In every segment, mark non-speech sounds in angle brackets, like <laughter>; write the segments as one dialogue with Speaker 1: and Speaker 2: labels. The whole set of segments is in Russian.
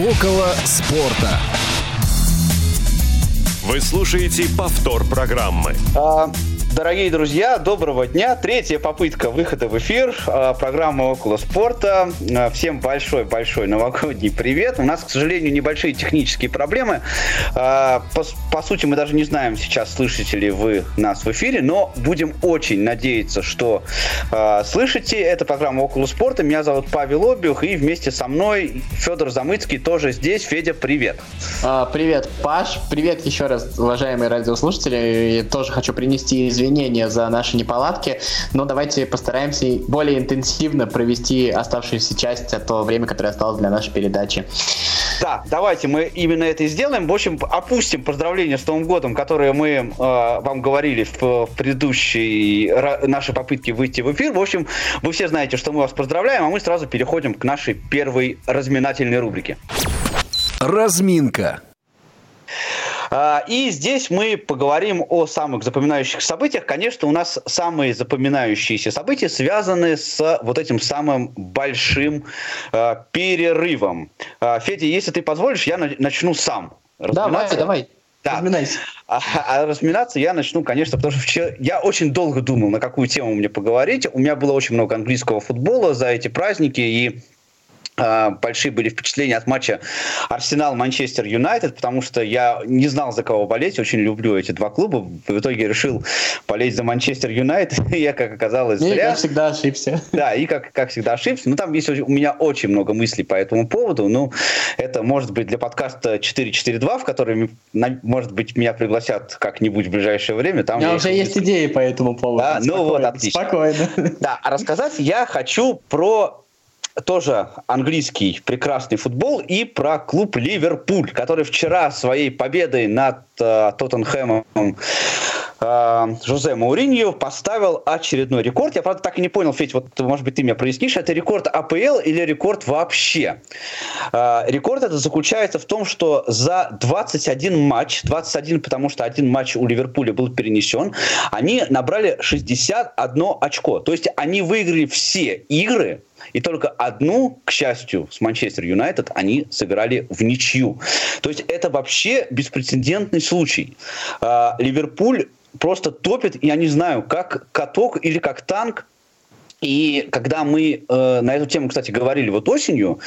Speaker 1: Около спорта.
Speaker 2: Вы слушаете повтор программы.
Speaker 3: А, Дорогие друзья, доброго дня. Третья попытка выхода в эфир э, программы «Около спорта». Э, всем большой-большой новогодний привет. У нас, к сожалению, небольшие технические проблемы. Э, по, по сути, мы даже не знаем сейчас, слышите ли вы нас в эфире, но будем очень надеяться, что слышите. Это программа «Около спорта». Меня зовут Павел Обиух, и вместе со мной Федор Замыцкий тоже здесь. Федя, привет.
Speaker 4: Привет, Паш. Привет еще раз, уважаемые радиослушатели. Я тоже хочу принести извинения извинения за наши неполадки, но давайте постараемся более интенсивно провести оставшуюся часть, а то время, которое осталось для нашей передачи.
Speaker 3: Да, давайте мы именно это и сделаем. В общем, опустим поздравления с Новым годом, которые мы э, вам говорили в, в предыдущей нашей попытке выйти в эфир. В общем, вы все знаете, что мы вас поздравляем, а мы сразу переходим к нашей первой разминательной рубрике.
Speaker 1: Разминка.
Speaker 3: А, и здесь мы поговорим о самых запоминающих событиях. Конечно, у нас самые запоминающиеся события связаны с вот этим самым большим э, перерывом. Э, Федя, если ты позволишь, я начну сам.
Speaker 4: Давай, давай. Да. Разминайся.
Speaker 3: А, а разминаться я начну, конечно, потому что вчера я очень долго думал, на какую тему мне поговорить. У меня было очень много английского футбола за эти праздники, и а, большие были впечатления от матча Арсенал-Манчестер Юнайтед, потому что я не знал, за кого болеть, очень люблю эти два клуба. В итоге решил болеть за Манчестер Юнайтед, <laughs> я, как оказалось,
Speaker 4: зря. И, как всегда, ошибся.
Speaker 3: Да, и как, как всегда ошибся. Ну, там есть у меня очень много мыслей по этому поводу. Ну, это может быть для подкаста 442, в который, может быть, меня пригласят как-нибудь в ближайшее время. Там
Speaker 4: у меня уже есть идеи по этому поводу.
Speaker 3: Да, ну вот, отлично.
Speaker 4: Спокойно.
Speaker 3: Да, а рассказать я хочу про тоже английский прекрасный футбол и про клуб Ливерпуль, который вчера своей победой над э, Тоттенхэмом э, Жозе Мауриньо поставил очередной рекорд. Я, правда, так и не понял, Федь, вот, может быть, ты меня прояснишь, это рекорд АПЛ или рекорд вообще? Э, рекорд это заключается в том, что за 21 матч, 21, потому что один матч у Ливерпуля был перенесен, они набрали 61 очко. То есть они выиграли все игры, и только одну, к счастью, с Манчестер Юнайтед они сыграли в ничью. То есть это вообще беспрецедентный случай. А, Ливерпуль просто топит, я не знаю, как каток или как танк и когда мы э, на эту тему, кстати, говорили вот осенью,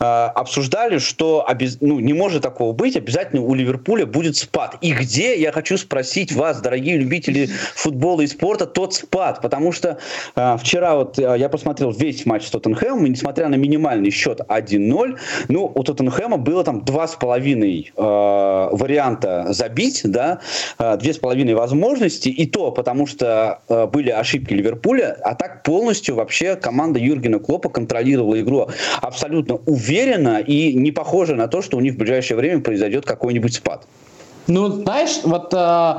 Speaker 3: э, обсуждали, что обез... ну, не может такого быть, обязательно у Ливерпуля будет спад. И где, я хочу спросить вас, дорогие любители футбола и спорта, тот спад? Потому что э, вчера вот э, я посмотрел весь матч с Тоттенхэмом, и несмотря на минимальный счет 1-0, ну, у Тоттенхэма было там два с половиной э, варианта забить, да, э, две с половиной возможности, и то потому что э, были ошибки Ливерпуля, а так полностью полностью вообще команда Юргена Клопа контролировала игру абсолютно уверенно и не похоже на то, что у них в ближайшее время произойдет какой-нибудь спад.
Speaker 4: Ну, знаешь, вот э,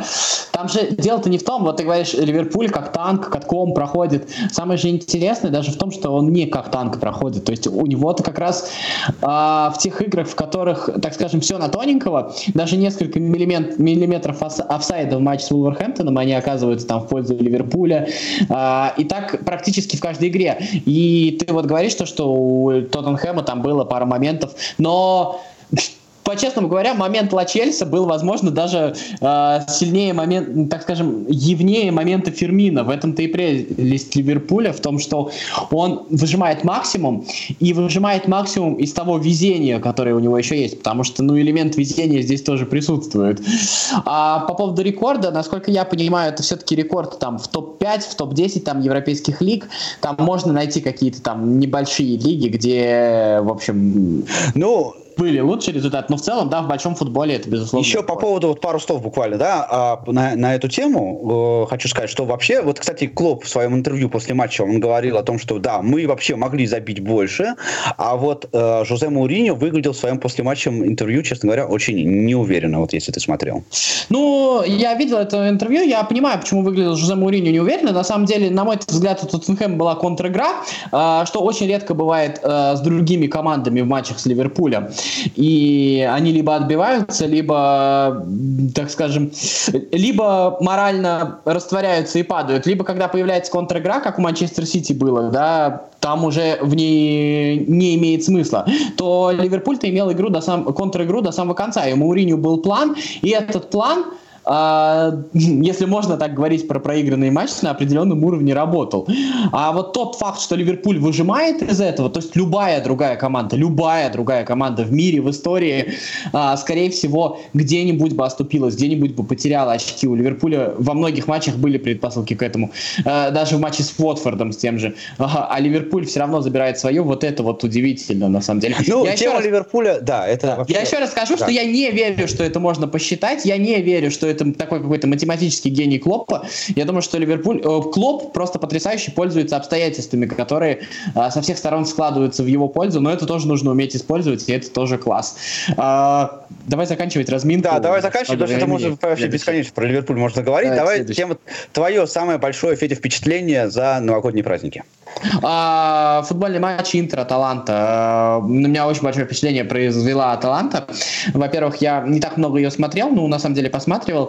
Speaker 4: там же дело-то не в том, вот ты говоришь, Ливерпуль как танк, катком проходит. Самое же интересное даже в том, что он не как танк проходит. То есть у него-то как раз э, в тех играх, в которых, так скажем, все на тоненького, даже несколько миллимет, миллиметров офсайда в матче с Вулверхэмптоном, они оказываются там в пользу Ливерпуля. Э, и так практически в каждой игре. И ты вот говоришь, то, что у Тоттенхэма там было пара моментов, но по-честному говоря, момент Ла Чельса был, возможно, даже э, сильнее момент, так скажем, явнее момента Фермина. В этом-то и прелесть Ливерпуля, в том, что он выжимает максимум и выжимает максимум из того везения, которое у него еще есть, потому что, ну, элемент везения здесь тоже присутствует. А по поводу рекорда, насколько я понимаю, это все-таки рекорд там в топ-5, в топ-10 там европейских лиг. Там можно найти какие-то там небольшие лиги, где, в общем...
Speaker 3: Ну,
Speaker 4: были лучшие результаты, но в целом, да, в большом футболе это безусловно.
Speaker 3: Еще по поводу вот пару слов буквально, да, а, на, на эту тему э, хочу сказать, что вообще, вот, кстати, Клоп в своем интервью после матча, он говорил о том, что да, мы вообще могли забить больше, а вот э, Жозе Мауриньо выглядел в своем послематчем интервью, честно говоря, очень неуверенно, вот если ты смотрел.
Speaker 4: Ну, я видел это интервью, я понимаю, почему выглядел Жозе Мауриньо неуверенно, на самом деле, на мой взгляд, у Тоттенхэма была контр-игра, э, что очень редко бывает э, с другими командами в матчах с Ливерпулем. И они либо отбиваются, либо, так скажем, либо морально растворяются и падают, либо когда появляется контр-игра, как у Манчестер Сити было, да, там уже в ней не имеет смысла, то Ливерпуль-то имел игру до сам, контр-игру до самого конца, и у Мауриню был план, и этот план – а, <laughs> если можно так говорить про проигранные матчи, на определенном уровне работал. А вот тот факт, что Ливерпуль выжимает из этого, то есть любая другая команда, любая другая команда в мире, в истории, а, скорее всего, где-нибудь бы оступилась, где-нибудь бы потеряла очки. У Ливерпуля во многих матчах были предпосылки к этому. А, даже в матче с Уотфордом с тем же. А Ливерпуль все равно забирает свое. Вот это вот удивительно, на самом деле.
Speaker 3: Ну, я тема раз... Ливерпуля, да, это да.
Speaker 4: вообще... Я еще раз скажу, да. что я не верю, что это можно посчитать. Я не верю, что это такой какой-то математический гений Клоппа. Я думаю, что Ливерпуль, э, Клоп просто потрясающе пользуется обстоятельствами, которые э, со всех сторон складываются в его пользу, но это тоже нужно уметь использовать, и это тоже класс. Э, давай заканчивать разминку.
Speaker 3: Да, давай заканчивать, потому что это можно вообще бесконечно про Ливерпуль можно говорить. Давай, давай тема, твое самое большое, Федя, впечатление за новогодние праздники.
Speaker 4: А, футбольный матч Интер-Аталанта. На меня очень большое впечатление произвела Аталанта. Во-первых, я не так много ее смотрел, ну, на самом деле посматривал,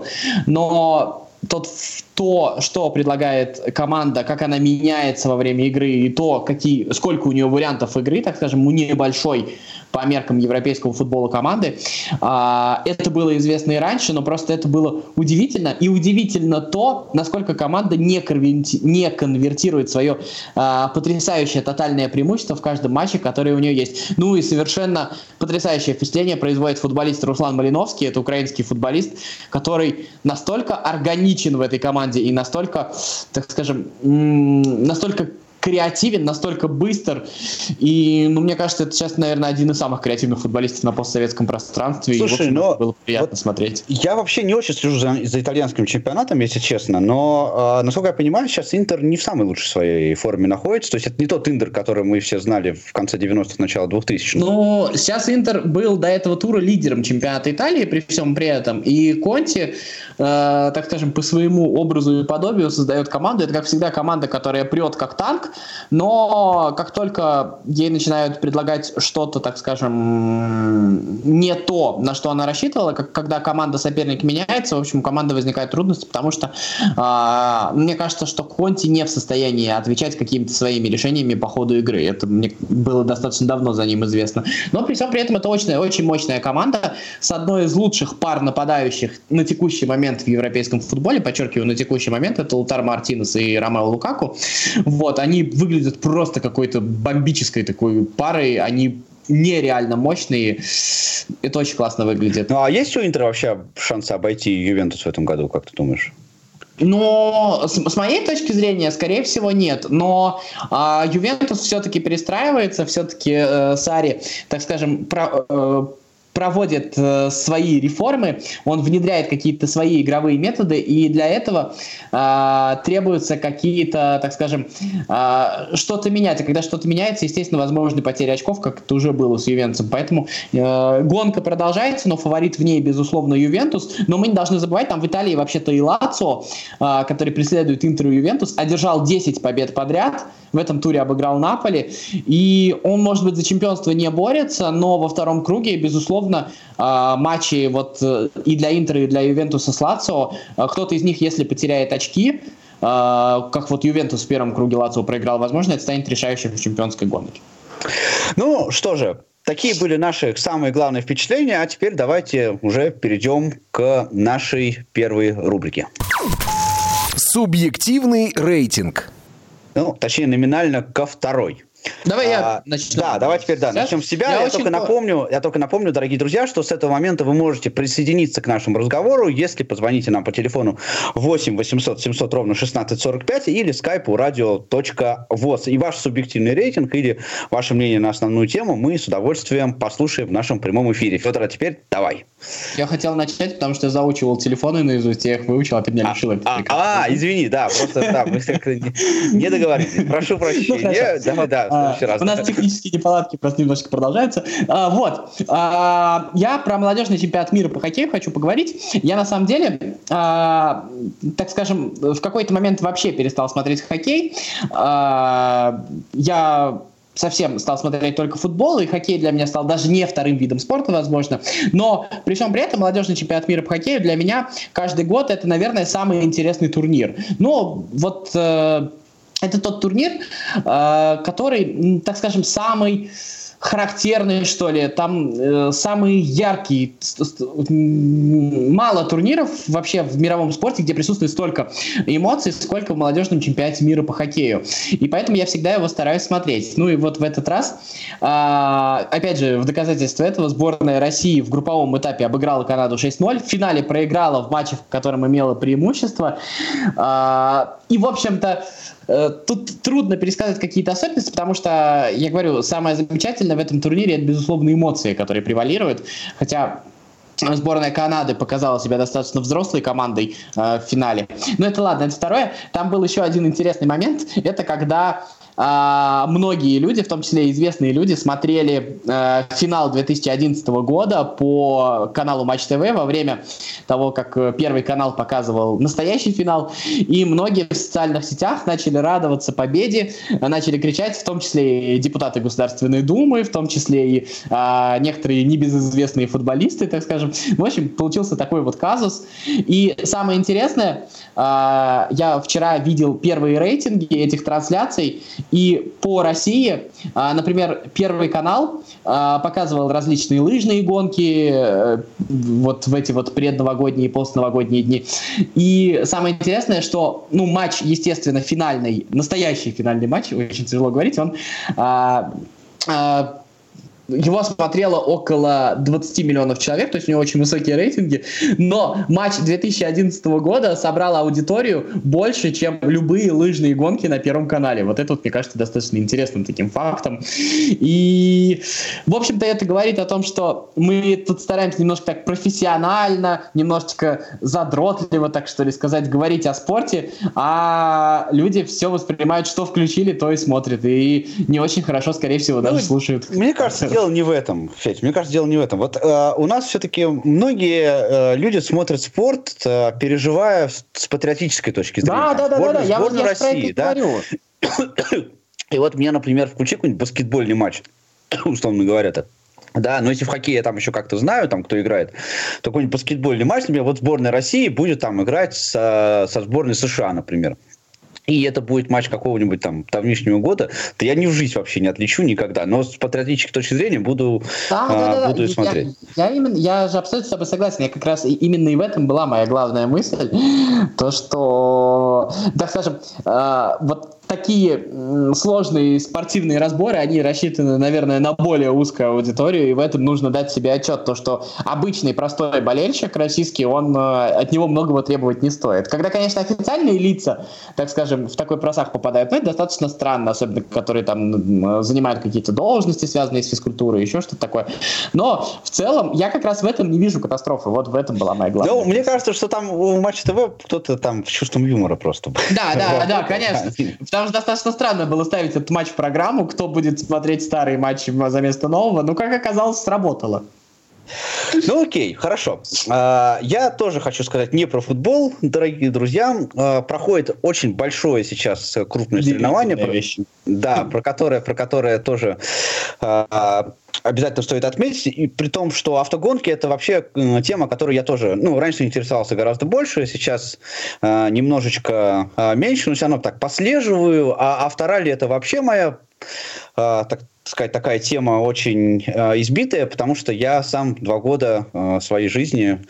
Speaker 4: но тот, то, что предлагает команда, как она меняется во время игры, и то, какие, сколько у нее вариантов игры, так скажем, у небольшой по меркам европейского футбола команды. А, это было известно и раньше, но просто это было удивительно. И удивительно то, насколько команда не, конверти, не конвертирует свое а, потрясающее тотальное преимущество в каждом матче, который у нее есть. Ну и совершенно потрясающее впечатление производит футболист Руслан Малиновский, это украинский футболист, который настолько органичен в этой команде и настолько, так скажем, настолько креативен, настолько быстр. И, ну, мне кажется, это сейчас, наверное, один из самых креативных футболистов на постсоветском пространстве.
Speaker 3: Слушай,
Speaker 4: и,
Speaker 3: но
Speaker 4: было приятно вот смотреть.
Speaker 3: Я вообще не очень слежу за, за итальянским чемпионатом, если честно, но, э, насколько я понимаю, сейчас Интер не в самой лучшей своей форме находится. То есть это не тот Интер, который мы все знали в конце 90-х, начало 2000-х.
Speaker 4: Ну, сейчас Интер был до этого тура лидером чемпионата Италии при всем при этом. И Конти, э, так скажем, по своему образу и подобию создает команду. Это, как всегда, команда, которая прет как танк, но как только ей начинают предлагать что-то, так скажем, не то, на что она рассчитывала, как, когда команда соперник меняется, в общем, у команды возникают трудности, потому что э, мне кажется, что Конти не в состоянии отвечать какими-то своими решениями по ходу игры. Это мне было достаточно давно за ним известно. Но при всем при этом это очень, очень мощная команда с одной из лучших пар нападающих на текущий момент в европейском футболе, подчеркиваю, на текущий момент, это Лутар Мартинес и Ромео Лукаку. Вот, они выглядят выглядят просто какой-то бомбической такой парой. Они нереально мощные. Это очень классно выглядит.
Speaker 3: Ну, а есть у Интера вообще шансы обойти Ювентус в этом году, как ты думаешь?
Speaker 4: Но с, с моей точки зрения, скорее всего, нет. Но а, Ювентус все-таки перестраивается, все-таки э, Сари, так скажем, про, э, проводит э, свои реформы, он внедряет какие-то свои игровые методы, и для этого э, требуются какие-то, так скажем, э, что-то менять. И когда что-то меняется, естественно, возможны потери очков, как это уже было с Ювентусом. Поэтому э, гонка продолжается, но фаворит в ней, безусловно, Ювентус. Но мы не должны забывать, там в Италии вообще-то и Лацо, э, который преследует Интер и Ювентус, одержал 10 побед подряд, в этом туре обыграл Наполи, и он, может быть, за чемпионство не борется, но во втором круге, безусловно, безусловно, а, матчи вот э, и для Интера, и для Ювентуса с Лацио, а, кто-то из них, если потеряет очки, а, как вот Ювентус в первом круге Лацио проиграл, возможно, это станет решающим в чемпионской гонке.
Speaker 3: Ну, что же, Такие были наши самые главные впечатления, а теперь давайте уже перейдем к нашей первой рубрике.
Speaker 2: Субъективный рейтинг.
Speaker 3: Ну, точнее, номинально ко второй.
Speaker 4: Давай я а, начну.
Speaker 3: Да, давай теперь да, начнем с себя. Я, я только напомню, я только напомню, дорогие друзья, что с этого момента вы можете присоединиться к нашему разговору, если позвоните нам по телефону 8 800 700 ровно 1645 или скайпу radio.voz. И ваш субъективный рейтинг или ваше мнение на основную тему мы с удовольствием послушаем в нашем прямом эфире. Федор, а теперь давай.
Speaker 4: Я хотел начать, потому что я заучивал телефоны наизусть, я их выучил, а ты меня лишил
Speaker 3: а, а, а, извини, да, просто да, мы не договорились. Прошу прощения.
Speaker 4: Ну, да, да, а, раз. У нас технические неполадки просто немножечко продолжаются. А, вот. А, я про молодежный чемпионат мира по хоккею хочу поговорить. Я на самом деле, а, так скажем, в какой-то момент вообще перестал смотреть хоккей. А, я совсем стал смотреть только футбол, и хоккей для меня стал даже не вторым видом спорта, возможно. Но при всем при этом молодежный чемпионат мира по хоккею для меня каждый год это, наверное, самый интересный турнир. Но вот э, это тот турнир, э, который, так скажем, самый характерные, что ли, там э, самые яркие, мало турниров вообще в мировом спорте, где присутствует столько эмоций, сколько в молодежном чемпионате мира по хоккею. И поэтому я всегда его стараюсь смотреть. Ну и вот в этот раз, э, опять же, в доказательство этого сборная России в групповом этапе обыграла Канаду 6-0, в финале проиграла в матче, в котором имела преимущество. Э, и, в общем-то, тут трудно пересказать какие-то особенности, потому что, я говорю, самое замечательное в этом турнире это, безусловно, эмоции, которые превалируют. Хотя Сборная Канады показала себя достаточно взрослой командой э, в финале. Но это ладно, это второе. Там был еще один интересный момент. Это когда а, многие люди, в том числе известные люди, смотрели э, финал 2011 года по каналу Матч ТВ во время того, как э, Первый канал показывал настоящий финал, и многие в социальных сетях начали радоваться победе, начали кричать, в том числе и депутаты Государственной Думы, в том числе и э, некоторые небезызвестные футболисты, так скажем. В общем, получился такой вот казус. И самое интересное, э, я вчера видел первые рейтинги этих трансляций, и по России, а, например, Первый канал а, показывал различные лыжные гонки э, вот в эти вот предновогодние и постновогодние дни. И самое интересное, что ну, матч, естественно, финальный, настоящий финальный матч, очень тяжело говорить, он а, его смотрело около 20 миллионов человек, то есть у него очень высокие рейтинги, но матч 2011 года собрал аудиторию больше, чем любые лыжные гонки на Первом канале. Вот это, вот, мне кажется, достаточно интересным таким фактом. И, в общем-то, это говорит о том, что мы тут стараемся немножко так профессионально, немножечко задротливо, так что ли сказать, говорить о спорте, а люди все воспринимают, что включили, то и смотрят, и не очень хорошо, скорее всего, даже ну, слушают.
Speaker 3: Мне кажется, <laughs> дело не в этом, Федь. Мне кажется, дело не в этом. Вот э, у нас все-таки многие э, люди смотрят спорт, э, переживая с патриотической точки зрения.
Speaker 4: Да, да, да,
Speaker 3: сборную,
Speaker 4: да, да.
Speaker 3: Сборную я, России, я да? говорю. <coughs> И вот мне, например, включи какой-нибудь баскетбольный матч, <coughs> условно говоря, так. Да, но если в хоккее я там еще как-то знаю, там кто играет, то какой-нибудь баскетбольный матч, например, вот сборная России будет там играть со, со сборной США, например и это будет матч какого-нибудь там давнишнего года, то я ни в жизнь вообще не отличу никогда. Но с патриотической точки зрения буду, да, а, да, да, буду да. смотреть.
Speaker 4: Я, я, именно, я же абсолютно с тобой согласен. Я как раз именно и в этом была моя главная мысль. <laughs> То, что, так скажем, э, вот такие сложные спортивные разборы, они рассчитаны, наверное, на более узкую аудиторию, и в этом нужно дать себе отчет, то, что обычный простой болельщик российский, он э, от него многого требовать не стоит. Когда, конечно, официальные лица, так скажем, в такой просах попадают, ну, это достаточно странно, особенно которые там занимают какие-то должности, связанные с физкультурой, еще что-то такое. Но в целом я как раз в этом не вижу катастрофы. Вот в этом была моя главная. Ну,
Speaker 3: мне кажется, что там у Матч ТВ кто-то там с чувством юмора просто.
Speaker 4: Да, да, да, <laughs> конечно. <laughs> Потому что достаточно странно было ставить этот матч в программу, кто будет смотреть старые матчи за место нового. Ну, как оказалось, сработало.
Speaker 3: Ну окей, хорошо. А, я тоже хочу сказать не про футбол, дорогие друзья. А, проходит очень большое сейчас крупное соревнование. Вещи. Да, про которое, про которое тоже а, обязательно стоит отметить, и при том, что автогонки это вообще тема, которой я тоже, ну, раньше интересовался гораздо больше, сейчас э, немножечко э, меньше, но все равно так послеживаю, а авторалли это вообще моя, э, так сказать, такая тема очень э, избитая, потому что я сам два года э, своей жизни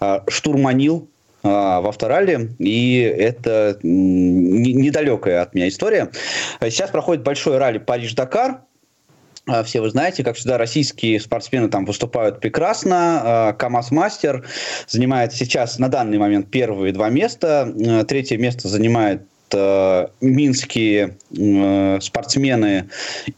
Speaker 3: э, штурманил в авторале, и это недалекая от меня история. Сейчас проходит большой ралли Париж-Дакар, а, все вы знаете, как всегда, российские спортсмены там выступают прекрасно. А, КАМАЗ-мастер занимает сейчас на данный момент первые два места. А, третье место занимает минские спортсмены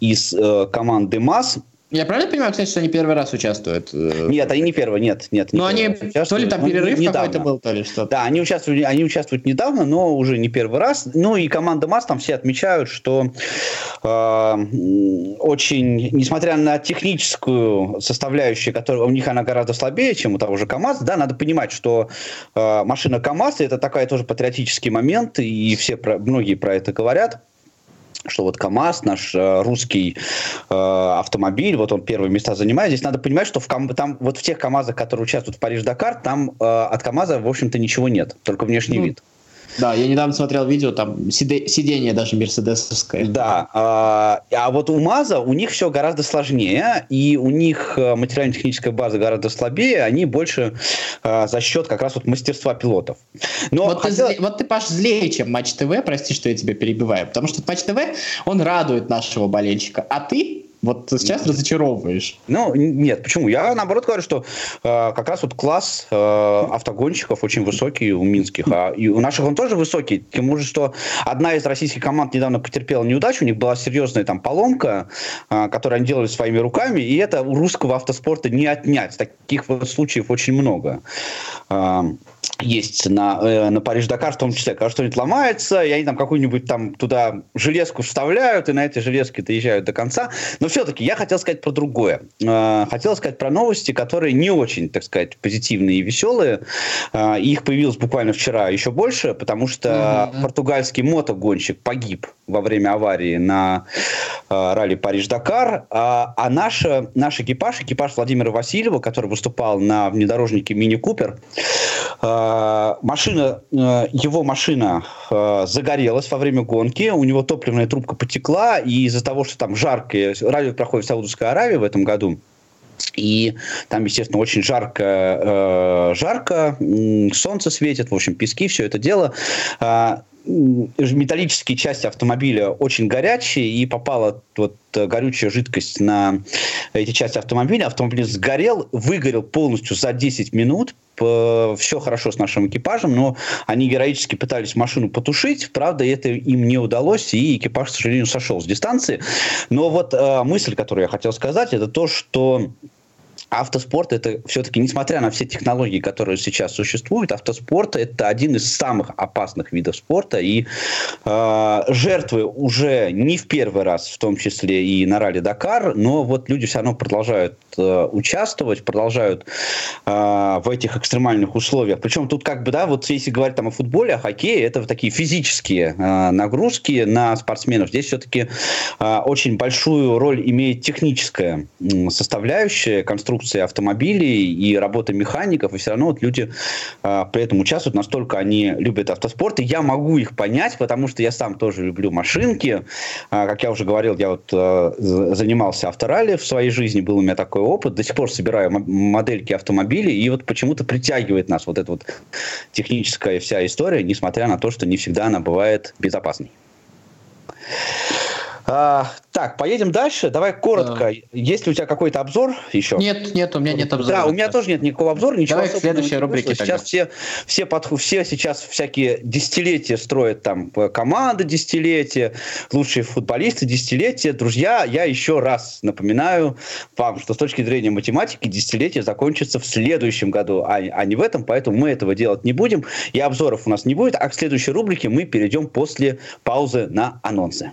Speaker 3: из команды МАС.
Speaker 4: Я правильно понимаю, кстати, что они первый раз участвуют?
Speaker 3: Э, нет, они не первый, нет, нет.
Speaker 4: Но они, то ли там ну, перерыв ну, какой-то был, то ли что-то.
Speaker 3: Да, они участвуют, они участвуют недавно, но уже не первый раз. Ну и команда МАС там все отмечают, что э, очень, несмотря на техническую составляющую, которая у них она гораздо слабее, чем у того же КАМАЗ, да, надо понимать, что э, машина КАМАЗ это такая тоже патриотический момент, и все про, многие про это говорят что вот КАМАЗ, наш э, русский э, автомобиль, вот он первые места занимает. Здесь надо понимать, что в, Кам... там, вот в тех КАМАЗах, которые участвуют в Париж-Дакар, там э, от КАМАЗа, в общем-то, ничего нет, только внешний ну, вид.
Speaker 4: Да, я недавно смотрел видео, там сиденье даже мерседесовское.
Speaker 3: Да, а, а вот у МАЗа у них все гораздо сложнее, и у них э, материально-техническая база гораздо слабее, они больше а, за счет как раз вот мастерства пилотов.
Speaker 4: Но вот, хотел... ты, вот ты, Паш, злее, чем Матч ТВ, прости, что я тебя перебиваю, потому что Матч ТВ, он радует нашего болельщика, а ты вот сейчас разочаровываешь.
Speaker 3: Ну, нет, почему? Я наоборот говорю, что э, как раз вот класс э, автогонщиков очень высокий у минских, а и у наших он тоже высокий. Более, что одна из российских команд недавно потерпела неудачу, у них была серьезная там поломка, э, которую они делали своими руками, и это у русского автоспорта не отнять. Таких вот случаев очень много. Э, есть на, э, на Париж-Дакар, в том числе, когда что-нибудь ломается, и они там какую-нибудь там туда железку вставляют, и на эти железки доезжают до конца. Но все-таки я хотел сказать про другое. Э, хотел сказать про новости, которые не очень, так сказать, позитивные и веселые. Э, их появилось буквально вчера еще больше, потому что mm-hmm. португальский мотогонщик погиб во время аварии на э, ралли Париж-Дакар, а, а наш, наш экипаж, экипаж Владимира Васильева, который выступал на внедорожнике Мини Купер, машина, э, его машина э, загорелась во время гонки, у него топливная трубка потекла, и из-за того, что там жаркое, ралли проходит в Саудовской Аравии в этом году, и там, естественно, очень жарко, э, жарко, солнце светит, в общем, пески, все это дело. Э, металлические части автомобиля очень горячие, и попала вот горючая жидкость на эти части автомобиля. Автомобиль сгорел, выгорел полностью за 10 минут. Все хорошо с нашим экипажем, но они героически пытались машину потушить. Правда, это им не удалось, и экипаж, к сожалению, сошел с дистанции. Но вот э, мысль, которую я хотел сказать, это то, что автоспорт это все-таки, несмотря на все технологии, которые сейчас существуют, автоспорт это один из самых опасных видов спорта. И э, жертвы уже не в первый раз, в том числе и на ралли Дакар, но вот люди все равно продолжают э, участвовать, продолжают э, в этих экстремальных условиях. Причем тут как бы, да, вот если говорить там о футболе, о хоккее, это такие физические э, нагрузки на спортсменов. Здесь все-таки э, очень большую роль имеет техническая составляющая, конструкция конструкции автомобилей и работа механиков, и все равно вот люди э, при этом участвуют, настолько они любят автоспорт, и я могу их понять, потому что я сам тоже люблю машинки. Э, как я уже говорил, я вот э, занимался авторалли в своей жизни, был у меня такой опыт, до сих пор собираю модельки автомобилей, и вот почему-то притягивает нас вот эта вот техническая вся история, несмотря на то, что не всегда она бывает безопасной. А, так, поедем дальше. Давай коротко. Да. Есть ли у тебя какой-то обзор еще?
Speaker 4: Нет, нет, у меня нет обзора.
Speaker 3: Да, у меня тоже нет никакого обзора. Ничего
Speaker 4: Давай к следующей рубрике
Speaker 3: Сейчас все, все, под, все сейчас всякие десятилетия строят там команды десятилетия, лучшие футболисты десятилетия. Друзья, я еще раз напоминаю вам, что с точки зрения математики десятилетие закончится в следующем году, а, а не в этом, поэтому мы этого делать не будем. И обзоров у нас не будет, а к следующей рубрике мы перейдем после паузы на анонсы.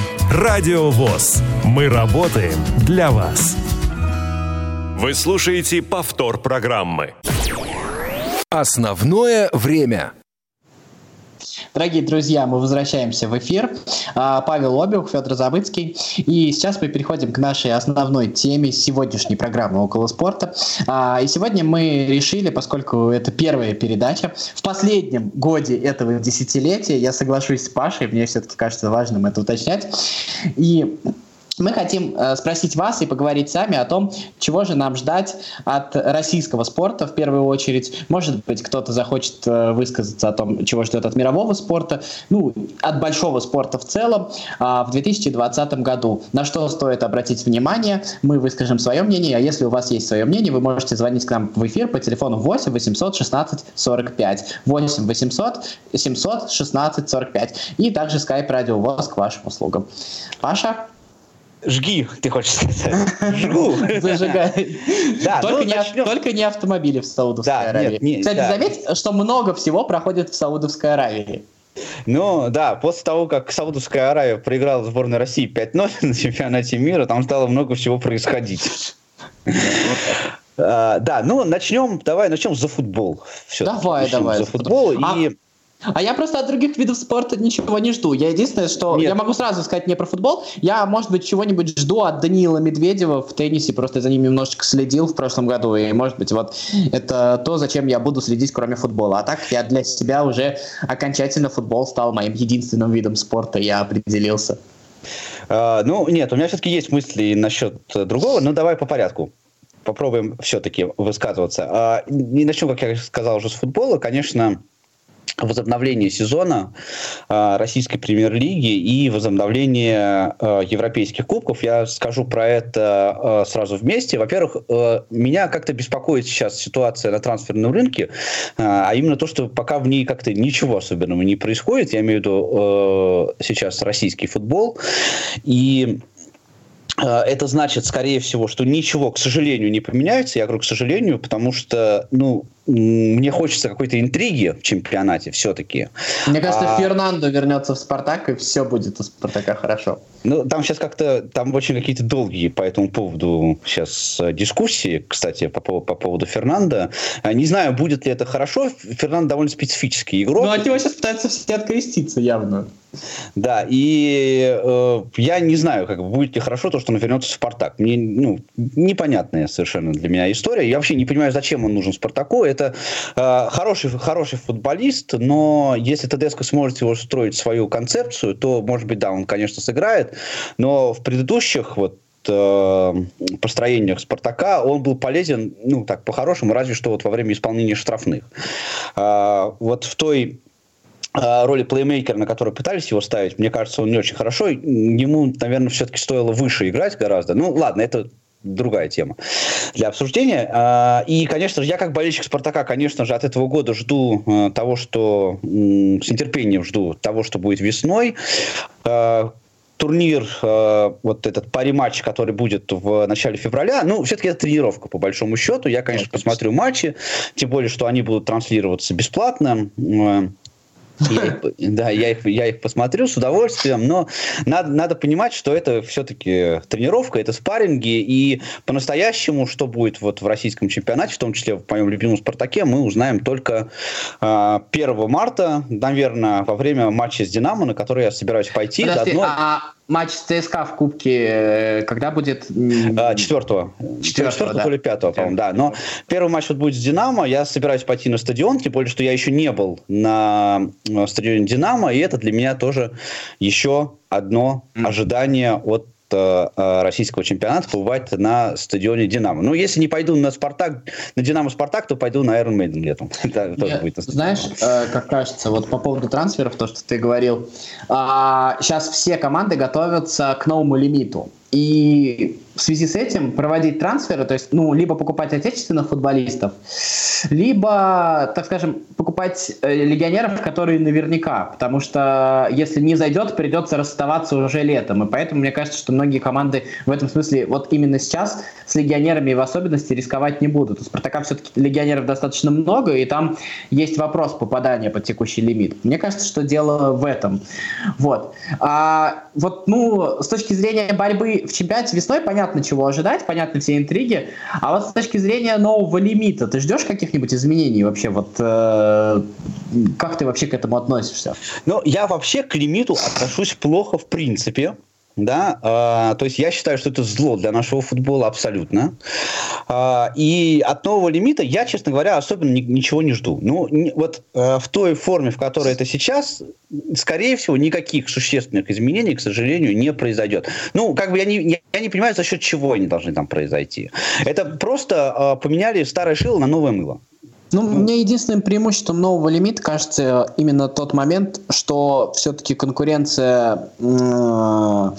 Speaker 2: Радио ВОЗ. Мы работаем для вас. Вы слушаете повтор программы.
Speaker 1: Основное время.
Speaker 4: Дорогие друзья, мы возвращаемся в эфир. А, Павел Обиух, Федор Забыцкий. И сейчас мы переходим к нашей основной теме сегодняшней программы «Около спорта». А, и сегодня мы решили, поскольку это первая передача, в последнем годе этого десятилетия, я соглашусь с Пашей, мне все-таки кажется важным это уточнять, и мы хотим э, спросить вас и поговорить сами о том, чего же нам ждать от российского спорта в первую очередь. Может быть, кто-то захочет э, высказаться о том, чего ждет от мирового спорта, ну, от большого спорта в целом э, в 2020 году. На что стоит обратить внимание, мы выскажем свое мнение, а если у вас есть свое мнение, вы можете звонить к нам в эфир по телефону 8 800 16 45. 8 800 700 16 45. И также skype радио ВОЗ к вашим услугам. Паша?
Speaker 3: Жги, ты хочешь сказать. Жгу. <laughs>
Speaker 4: Зажигай. Да, только, ну, не, начнем. только не автомобили в Саудовской да, Аравии. Нет, не, Кстати, да. заметь, что много всего проходит в Саудовской Аравии.
Speaker 3: Ну, да, после того, как Саудовская Аравия проиграла сборной России 5-0 <laughs> на чемпионате мира, там стало много всего происходить. <laughs> А, да, ну начнем, давай начнем за футбол.
Speaker 4: Давай, давай.
Speaker 3: За футбол. А и
Speaker 4: а я просто от других видов спорта ничего не жду. Я единственное, что Нет. я могу сразу сказать не про футбол. Я, может быть, чего-нибудь жду от Даниила Медведева в теннисе. Просто за ним немножечко следил в прошлом году. И, может быть, вот это то, зачем я буду следить, кроме футбола. А так я для себя уже окончательно футбол стал моим единственным видом спорта. Я определился.
Speaker 3: А, ну, нет, у меня все-таки есть мысли насчет другого. Но давай по порядку попробуем все-таки высказываться. А, и начнем, как я сказал уже, с футбола. Конечно, возобновление сезона э, российской премьер-лиги и возобновление э, европейских кубков. Я скажу про это э, сразу вместе. Во-первых, меня как-то беспокоит сейчас ситуация на трансферном рынке, а именно то, что пока в ней как-то ничего особенного не происходит. Я имею в виду сейчас российский футбол. И это значит, скорее всего, что ничего, к сожалению, не поменяется. Я говорю, к сожалению, потому что, ну, мне хочется какой-то интриги в чемпионате все-таки.
Speaker 4: Мне кажется, а... Фернандо вернется в Спартак, и все будет у Спартака хорошо.
Speaker 3: Ну, там сейчас как-то, там очень какие-то долгие по этому поводу сейчас э, дискуссии, кстати, по, по, по поводу Фернанда. А, не знаю, будет ли это хорошо. Фернандо довольно специфический игрок.
Speaker 4: Ну, от него сейчас пытаются все откреститься явно.
Speaker 3: Да, и э, я не знаю, как будет ли хорошо то, что он вернется в Спартак. Мне, ну, непонятная совершенно для меня история. Я вообще не понимаю, зачем он нужен Спартаку это э, хороший, хороший футболист, но если Тедеско сможет его строить свою концепцию, то, может быть, да, он, конечно, сыграет, но в предыдущих вот э, построениях Спартака он был полезен, ну, так, по-хорошему, разве что вот во время исполнения штрафных. Э, вот в той э, роли плеймейкера, на которую пытались его ставить, мне кажется, он не очень хорошо. Ему, наверное, все-таки стоило выше играть гораздо. Ну, ладно, это другая тема для обсуждения. А, и, конечно же, я как болельщик «Спартака», конечно же, от этого года жду э, того, что... С нетерпением жду того, что будет весной а, турнир, э, вот этот пари-матч, который будет в начале февраля, ну, все-таки это тренировка, по большому счету. Я, конечно, посмотрю матчи, тем более, что они будут транслироваться бесплатно. Я их, да, я их, я их посмотрю с удовольствием, но надо, надо понимать, что это все-таки тренировка, это спарринги, и по-настоящему, что будет вот в российском чемпионате, в том числе в моем любимом «Спартаке», мы узнаем только э, а, 1 марта, наверное, во время матча с «Динамо», на который я собираюсь пойти.
Speaker 4: Подожди, заодно... а матч с ЦСКА в Кубке э, когда будет?
Speaker 3: А, четвертого. Четвертого, да. или пятого, по-моему, да. Но первый матч вот будет с «Динамо». Я собираюсь пойти на стадион, тем более, что я еще не был на стадионе «Динамо», и это для меня тоже еще одно ожидание от Э, э, российского чемпионата побывать на стадионе «Динамо». Ну, если не пойду на «Спартак», на «Динамо-Спартак», то пойду на «Iron Maiden» летом. <laughs>
Speaker 4: Знаешь, э, как кажется, вот по поводу трансферов, то, что ты говорил, сейчас а, все команды готовятся к новому лимиту. И в связи с этим проводить трансферы, то есть, ну, либо покупать отечественных футболистов, либо, так скажем, покупать э, легионеров, которые наверняка, потому что если не зайдет, придется расставаться уже летом, и поэтому мне кажется, что многие команды в этом смысле вот именно сейчас с легионерами в особенности рисковать не будут. У Спартака все-таки легионеров достаточно много, и там есть вопрос попадания под текущий лимит. Мне кажется, что дело в этом. Вот. А вот, ну, с точки зрения борьбы в чемпионате весной, понятно, понятно, чего ожидать, понятны все интриги. А вот с точки зрения нового лимита, ты ждешь каких-нибудь изменений вообще? Вот э, как ты вообще к этому относишься?
Speaker 3: Ну, я вообще к лимиту отношусь плохо в принципе. Да, э, то есть я считаю, что это зло для нашего футбола абсолютно. Э, и от нового лимита я, честно говоря, особенно ни, ничего не жду. Ну, не, вот э, в той форме, в которой это сейчас, скорее всего, никаких существенных изменений, к сожалению, не произойдет. Ну, как бы я не, я не понимаю, за счет чего они должны там произойти. Это просто э, поменяли старое шило на новое мыло.
Speaker 4: Ну, мне единственным преимуществом нового лимита кажется именно тот момент, что все-таки конкуренция э,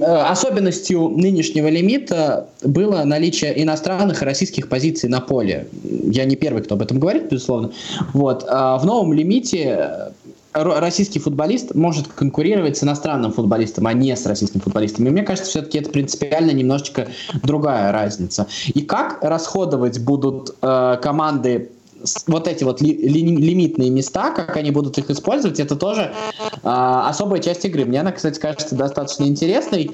Speaker 4: особенностью нынешнего лимита было наличие иностранных и российских позиций на поле. Я не первый, кто об этом говорит, безусловно. Вот. А в новом лимите российский футболист может конкурировать с иностранным футболистом, а не с российским футболистом. И мне кажется, все-таки это принципиально немножечко другая разница. И как расходовать будут э, команды вот эти вот ли, ли, лимитные места, как они будут их использовать, это тоже а, особая часть игры. Мне она, кстати, кажется достаточно интересной.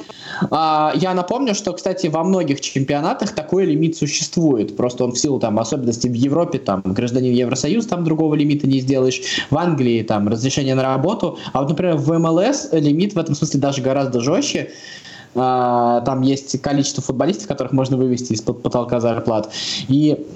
Speaker 4: А, я напомню, что, кстати, во многих чемпионатах такой лимит существует. Просто он в силу там особенностей в Европе, там гражданин Евросоюз, там другого лимита не сделаешь. В Англии там разрешение на работу. А вот, например, в МЛС лимит в этом смысле даже гораздо жестче. Uh, там есть количество футболистов, которых можно вывести из-под потолка зарплат. И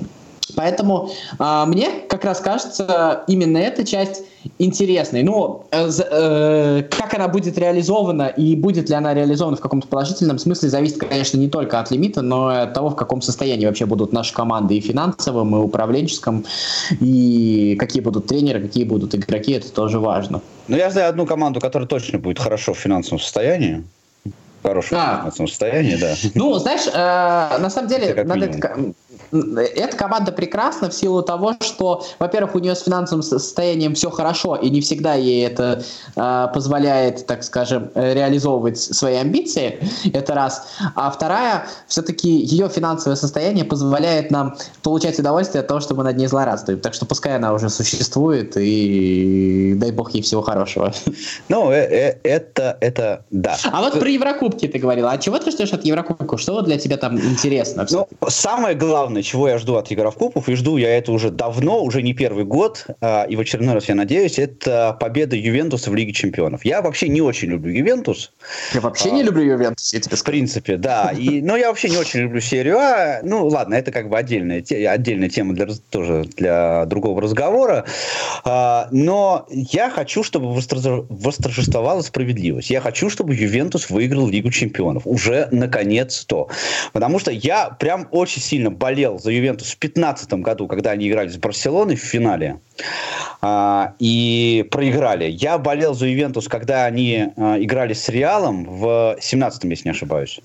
Speaker 4: Поэтому э, мне как раз кажется именно эта часть интересной. Ну, э, э, как она будет реализована и будет ли она реализована в каком-то положительном смысле, зависит, конечно, не только от лимита, но и от того, в каком состоянии вообще будут наши команды и финансовым, и управленческом, и какие будут тренеры, какие будут игроки, это тоже важно.
Speaker 3: Ну, я знаю одну команду, которая точно будет хорошо в финансовом состоянии хорошем а. состоянии, да.
Speaker 4: Ну, знаешь, э, на самом деле, надо это, эта команда прекрасна в силу того, что, во-первых, у нее с финансовым состоянием все хорошо, и не всегда ей это э, позволяет, так скажем, реализовывать свои амбиции. Это раз. А вторая, все-таки ее финансовое состояние позволяет нам получать удовольствие от того, что мы над ней злорадствуем. Так что пускай она уже существует, и дай бог ей всего хорошего.
Speaker 3: Ну, э, э, это, это да.
Speaker 4: А вот про Еврокубки ты говорил. А чего ты ждешь от Еврокубков? Что для тебя там интересно?
Speaker 3: Ну, самое главное, чего я жду от Еврокубков, и жду я это уже давно, уже не первый год, а, и в очередной раз я надеюсь, это победа Ювентуса в Лиге Чемпионов. Я вообще не очень люблю Ювентус.
Speaker 4: Я вообще а, не люблю Ювентус, я тебе
Speaker 3: В принципе, да. И, но я вообще не очень люблю серию А. Ну, ладно, это как бы отдельная, отдельная тема для, тоже для другого разговора. А, но я хочу, чтобы восторжествовала справедливость. Я хочу, чтобы Ювентус выиграл Лигу Чемпионов. Уже наконец-то. Потому что я прям очень сильно болел болел за Ювентус в 2015 году, когда они играли с Барселоной в финале а, и проиграли. Я болел за Ювентус, когда они а, играли с Реалом в 2017, если не ошибаюсь.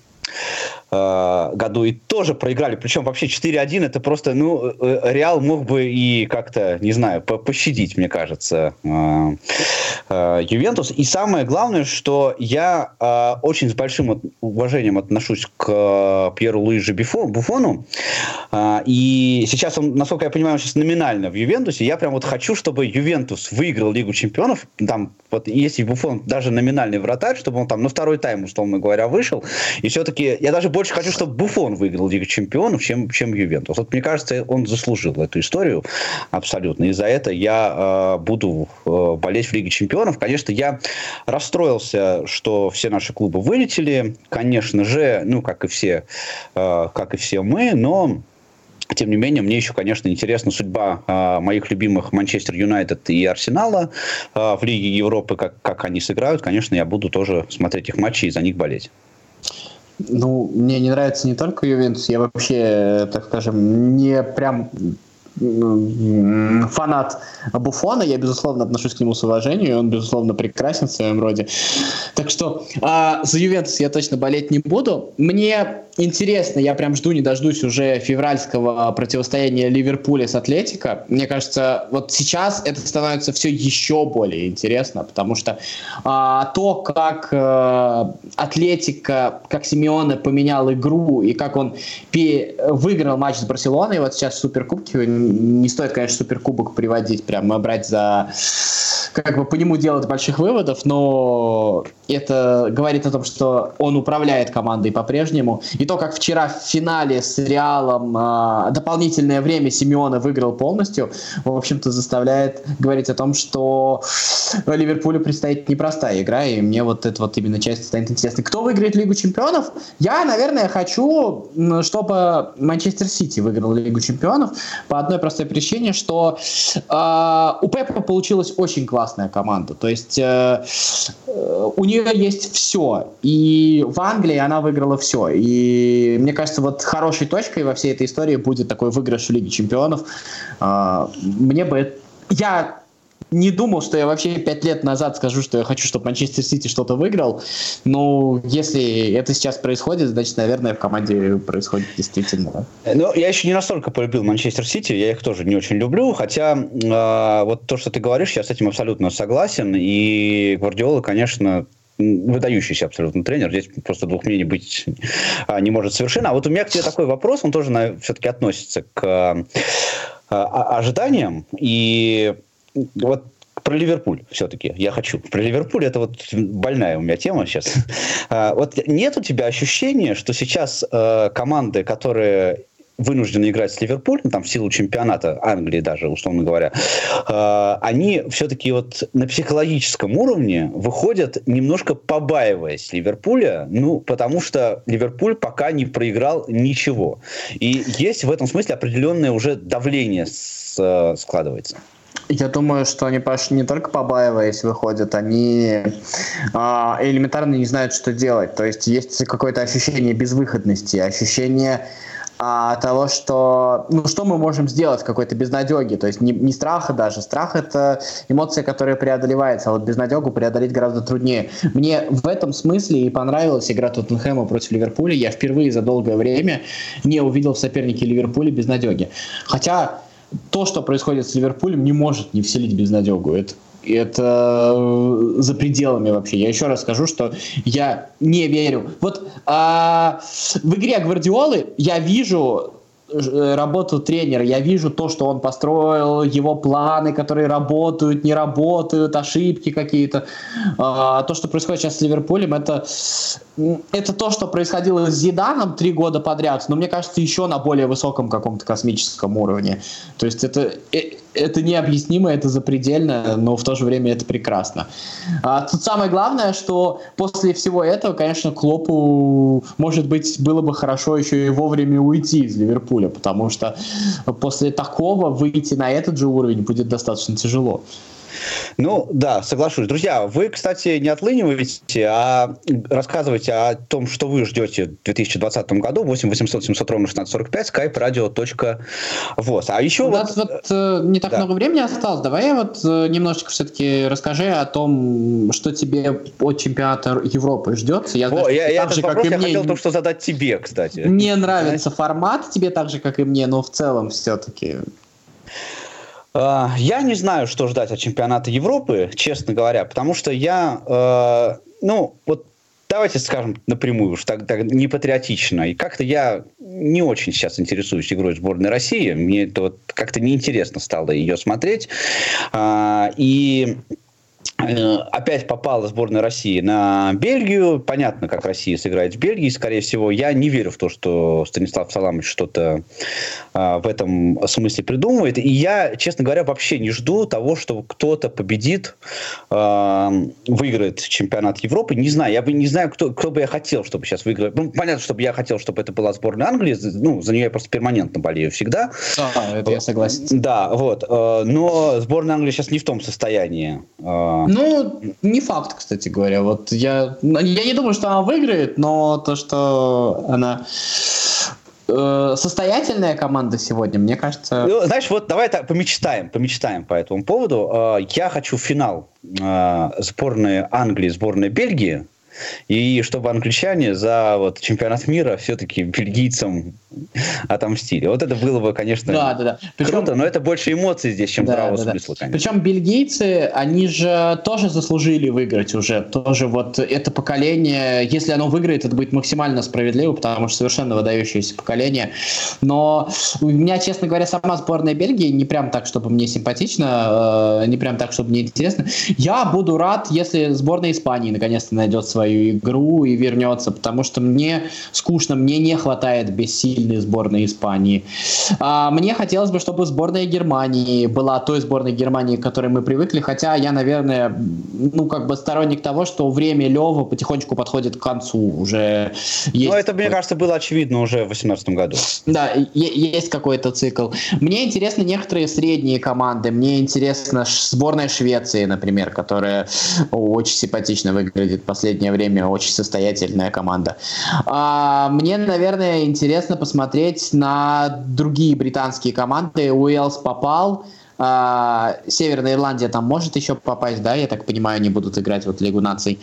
Speaker 3: Э, году и тоже проиграли. Причем вообще 4-1 это просто, ну, э, Реал мог бы и как-то, не знаю, пощадить, мне кажется, э, Ювентус. И самое главное, что я очень с большим уважением отношусь к Пьеру Луиджи Буфону. И сейчас он, насколько я понимаю, он сейчас номинально в Ювентусе. Я прям вот хочу, чтобы Ювентус выиграл Лигу Чемпионов. Там вот если Буфон даже номинальный вратарь, чтобы он там на второй тайм, условно говоря, вышел. И все-таки я даже больше хочу, чтобы Буфон выиграл Лигу Чемпионов, чем, чем Ювентус. Вот мне кажется, он заслужил эту историю абсолютно. И за это я э, буду э, болеть в Лиге Чемпионов. Конечно, я расстроился, что все наши клубы вылетели. Конечно же, ну, как и все, э, как и все мы, но тем не менее, мне еще, конечно, интересна судьба э, моих любимых Манчестер Юнайтед и Арсенала э, в Лиге Европы, как, как они сыграют. Конечно, я буду тоже смотреть их матчи и за них болеть.
Speaker 4: Ну, мне не нравится не только Ювентус, я вообще, так скажем, не прям фанат Буфона, я, безусловно, отношусь к нему с уважением, и он, безусловно, прекрасен в своем роде. Так что а, за Ювентус я точно болеть не буду. Мне интересно, я прям жду, не дождусь уже февральского противостояния Ливерпуля с Атлетико. Мне кажется, вот сейчас это становится все еще более интересно, потому что а, то, как а, Атлетика, как Симеоне поменял игру и как он пи- выиграл матч с Барселоной, вот сейчас в Суперкубке, не стоит, конечно, Суперкубок приводить, прям брать за как бы по нему делать больших выводов, но это говорит о том, что он управляет командой по-прежнему. И то, как вчера в финале с Реалом э, дополнительное время Симеона выиграл полностью, в общем-то, заставляет говорить о том, что Ливерпулю предстоит непростая игра, и мне вот эта вот именно часть станет интересной. Кто выиграет Лигу Чемпионов? Я, наверное, хочу, чтобы Манчестер Сити выиграл Лигу Чемпионов по одной простой причине, что э, у Пепа получилась очень классная команда. То есть э, у нее есть все. И в Англии она выиграла все. И мне кажется, вот хорошей точкой во всей этой истории будет такой выигрыш в Лиге Чемпионов. Э, мне бы... Я не думал, что я вообще пять лет назад скажу, что я хочу, чтобы Манчестер Сити что-то выиграл. Но если это сейчас происходит, значит, наверное, в команде происходит действительно.
Speaker 3: Ну, я еще не настолько полюбил Манчестер Сити, я их тоже не очень люблю, хотя э, вот то, что ты говоришь, я с этим абсолютно согласен. И Гвардиола, конечно, выдающийся абсолютно тренер. Здесь просто двух мнений быть а, не может совершенно. А вот у меня к тебе такой вопрос, он тоже на, все-таки относится к а, а, ожиданиям. И вот про Ливерпуль все-таки я хочу. Про Ливерпуль это вот больная у меня тема сейчас. <laughs> Вот нет у тебя ощущения, что сейчас э, команды, которые вынуждены играть с Ливерпулем, там, в силу чемпионата Англии даже, условно говоря, э, они все-таки вот на психологическом уровне выходят немножко побаиваясь Ливерпуля, ну, потому что Ливерпуль пока не проиграл ничего. И есть в этом смысле определенное уже давление с, э, складывается.
Speaker 4: Я думаю, что они, Паш, не только побаиваясь выходят, они а, элементарно не знают, что делать. То есть есть какое-то ощущение безвыходности, ощущение а, того, что ну что мы можем сделать в какой-то безнадеге, то есть не, не страха даже, страх это эмоция, которая преодолевается, а вот безнадегу преодолеть гораздо труднее. Мне в этом смысле и понравилась игра Тоттенхэма против Ливерпуля, я впервые за долгое время не увидел в сопернике Ливерпуля безнадеги. Хотя то, что происходит с Ливерпулем, не может не вселить безнадегу. Это это э, за пределами вообще. Я еще раз скажу, что я не верю. Вот а, в игре Гвардиолы я вижу Э, работу тренера, я вижу то, что он построил, его планы, которые работают, не работают, ошибки какие-то. А, то, что происходит сейчас с Ливерпулем, это, это то, что происходило с Зиданом три года подряд, но мне кажется, еще на более высоком каком-то космическом уровне. То есть это, э, это необъяснимо, это запредельно, но в то же время это прекрасно. А, тут самое главное, что после всего этого, конечно, Клопу, может быть, было бы хорошо еще и вовремя уйти из Ливерпуля, потому что после такого выйти на этот же уровень будет достаточно тяжело.
Speaker 3: Ну, да, соглашусь. Друзья, вы, кстати, не отлыниваете, а рассказывайте о том, что вы ждете в 2020 году. 8 800 700 ровно 1645, skype radio.voz. А еще
Speaker 4: У вот... нас вот э, не так да. много времени осталось. Давай вот э, немножечко все-таки расскажи о том, что тебе от чемпионата Европы ждет.
Speaker 3: Я, знаю, я, я, так же, и я мне, хотел только что задать тебе, кстати.
Speaker 4: Мне нравится формат тебе так же, как и мне, но в целом все-таки
Speaker 3: я не знаю, что ждать от чемпионата Европы, честно говоря, потому что я, э, ну, вот давайте скажем напрямую, уж так, так не патриотично. И как-то я не очень сейчас интересуюсь игрой сборной России. Мне это вот как-то неинтересно стало ее смотреть. А, и Э, опять попала сборная России на Бельгию. Понятно, как Россия сыграет в Бельгии, скорее всего. Я не верю в то, что Станислав Саламович что-то а, в этом смысле придумывает. И я, честно говоря, вообще не жду того, что кто-то победит, а, выиграет чемпионат Европы. Не знаю. Я бы не знаю, кто, кто бы я хотел, чтобы сейчас выиграл. Ну, понятно, чтобы я хотел, чтобы это была сборная Англии. Ну, за нее я просто перманентно болею всегда.
Speaker 4: Да, это я согласен.
Speaker 3: Да, вот. Э, но сборная Англии сейчас не в том состоянии.
Speaker 4: Ну, не факт, кстати говоря. Вот я, я не думаю, что она выиграет, но то, что она э, состоятельная команда сегодня, мне кажется...
Speaker 3: Ну, знаешь, вот давай так, помечтаем, помечтаем по этому поводу. Э, я хочу финал э, сборной Англии, сборной Бельгии, и чтобы англичане за вот, чемпионат мира все-таки бельгийцам отомстили. Вот это было бы, конечно, да, да, да. Причем, круто, но это больше эмоций здесь, чем да, здравого да, смысла,
Speaker 4: конечно. Причем бельгийцы, они же тоже заслужили выиграть уже. Тоже вот это поколение, если оно выиграет, это будет максимально справедливо, потому что совершенно выдающееся поколение. Но у меня, честно говоря, сама сборная Бельгии не прям так, чтобы мне симпатично, э, не прям так, чтобы мне интересно. Я буду рад, если сборная Испании наконец-то найдет свою свою игру и вернется, потому что мне скучно, мне не хватает бессильной сборной Испании. А, мне хотелось бы, чтобы сборная Германии была той сборной Германии, к которой мы привыкли, хотя я, наверное, ну, как бы сторонник того, что время Лева потихонечку подходит к концу. Уже
Speaker 3: есть... Ну, это, мне кажется, было очевидно уже в 2018 году.
Speaker 4: Да, есть какой-то цикл. Мне интересны некоторые средние команды. Мне интересна сборная Швеции, например, которая очень симпатично выглядит в последнее время, очень состоятельная команда. А, мне, наверное, интересно посмотреть на другие британские команды. Уэллс попал, а, Северная Ирландия там может еще попасть, да, я так понимаю, они будут играть вот Лигу наций.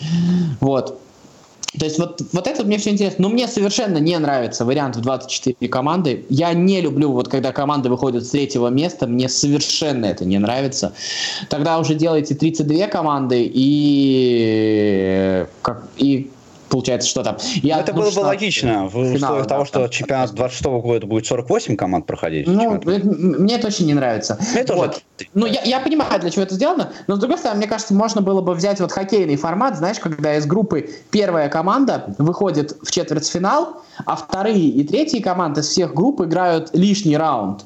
Speaker 4: Вот. То есть вот, вот это мне все интересно. Но мне совершенно не нравится вариант в 24 команды. Я не люблю, вот когда команды выходят с третьего места, мне совершенно это не нравится. Тогда уже делайте 32 команды и, как, и получается, что там.
Speaker 3: Я, это было бы логично, в условиях того, что чемпионат 26 года будет 48 команд проходить.
Speaker 4: Ну, это, мне это очень не нравится. Мне вот. тоже. Ну, я, я понимаю, для чего это сделано, но с другой стороны, мне кажется, можно было бы взять вот хоккейный формат, знаешь, когда из группы первая команда выходит в четвертьфинал, а вторые и третьи команды из всех групп играют лишний раунд.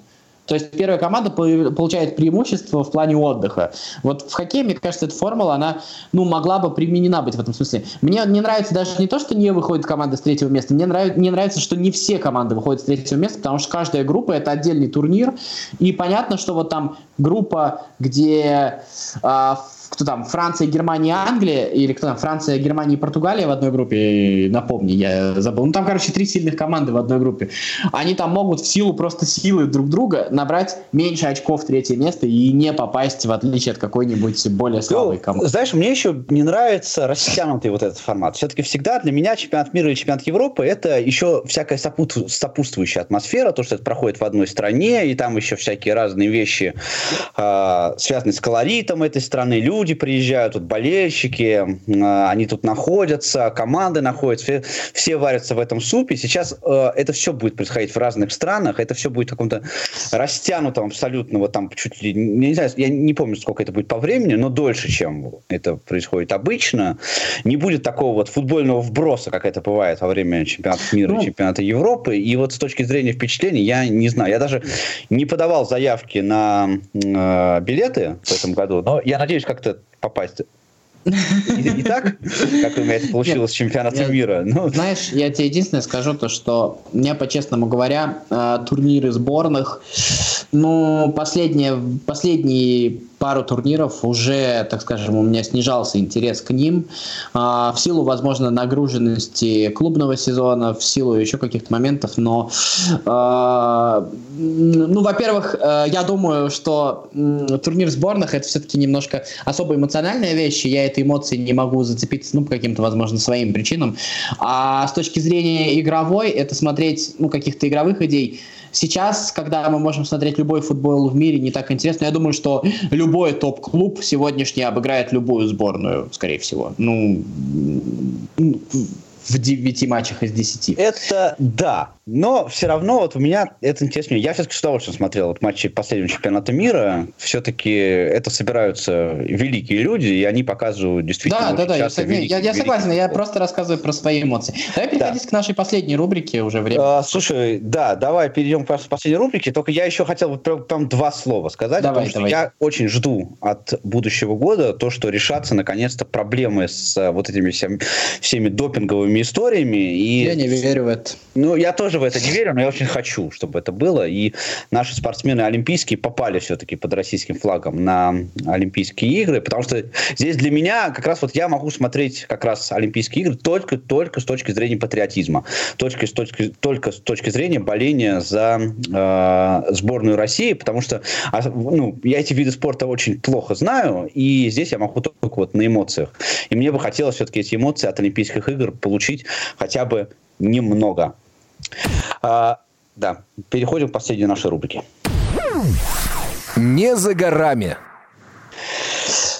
Speaker 4: То есть первая команда получает преимущество в плане отдыха. Вот в хоккее, мне кажется, эта формула, она ну, могла бы применена быть в этом смысле. Мне не нравится даже не то, что не выходит команда с третьего места, мне нравится, не нравится, что не все команды выходят с третьего места, потому что каждая группа — это отдельный турнир, и понятно, что вот там группа, где э, кто там, Франция, Германия, Англия, или кто там, Франция, Германия и Португалия в одной группе, напомни, я забыл. Ну, там, короче, три сильных команды в одной группе. Они там могут в силу просто силы друг друга набрать меньше очков третье место и не попасть, в отличие от какой-нибудь более слабой ну, команды.
Speaker 3: Знаешь, мне еще не нравится растянутый вот этот формат. Все-таки всегда для меня чемпионат мира и чемпионат Европы это еще всякая сопутствующая атмосфера, то, что это проходит в одной стране, и там еще всякие разные вещи, э, связанные с колоритом этой страны, люди, люди приезжают, тут болельщики, а, они тут находятся, команды находятся, все, все варятся в этом супе. Сейчас э, это все будет происходить в разных странах, это все будет в каком-то растянутом абсолютно, вот там чуть ли, не знаю, я не помню, сколько это будет по времени, но дольше, чем это происходит обычно. Не будет такого вот футбольного вброса, как это бывает во время чемпионата мира ну, и чемпионата Европы. И вот с точки зрения впечатлений, я не знаю, я даже не подавал заявки на э, билеты в этом году, но я надеюсь как-то попасть не так, как у меня это получилось в чемпионате мира.
Speaker 4: Ну. Знаешь, я тебе единственное скажу то, что мне, по-честному говоря, э, турниры сборных, ну, последние, последние пару турниров уже, так скажем, у меня снижался интерес к ним. А, в силу, возможно, нагруженности клубного сезона, в силу еще каких-то моментов, но, а, ну, во-первых, э, я думаю, что турнир сборных это все-таки немножко особо эмоциональная вещь, и я этой эмоции не могу зацепиться, ну, по каким-то, возможно, своим причинам, а с точки зрения игровой, это смотреть, ну, каких-то игровых идей, Сейчас, когда мы можем смотреть любой футбол в мире, не так интересно. Я думаю, что любой топ-клуб сегодняшний обыграет любую сборную, скорее всего. Ну, в 9 матчах из 10.
Speaker 3: Это да. Но все равно вот у меня это интересно. Я все-таки с удовольствием смотрел вот матчи последнего чемпионата мира. Все-таки это собираются великие люди, и они показывают действительно
Speaker 4: Да, да, да. Я, великий, я, я согласен, я просто рассказываю про свои эмоции. Давай переходить да. к нашей последней рубрике уже время.
Speaker 3: А, слушай, да, давай перейдем к последней рубрике. Только я еще хотел вот там два слова сказать. Давай, потому давай. что я очень жду от будущего года то, что решатся наконец-то проблемы с э, вот этими всеми, всеми допинговыми историями. И,
Speaker 4: я не верю в это.
Speaker 3: Ну, я тоже в это не верю, но я очень хочу, чтобы это было. И наши спортсмены олимпийские попали все-таки под российским флагом на Олимпийские игры, потому что здесь для меня как раз вот я могу смотреть как раз Олимпийские игры только, только с точки зрения патриотизма, только с точки, только с точки зрения боления за э, сборную России, потому что а, ну, я эти виды спорта очень плохо знаю, и здесь я могу только вот на эмоциях. И мне бы хотелось все-таки эти эмоции от Олимпийских игр получить хотя бы немного. А, да, переходим к последней нашей рубрике.
Speaker 2: Не за горами.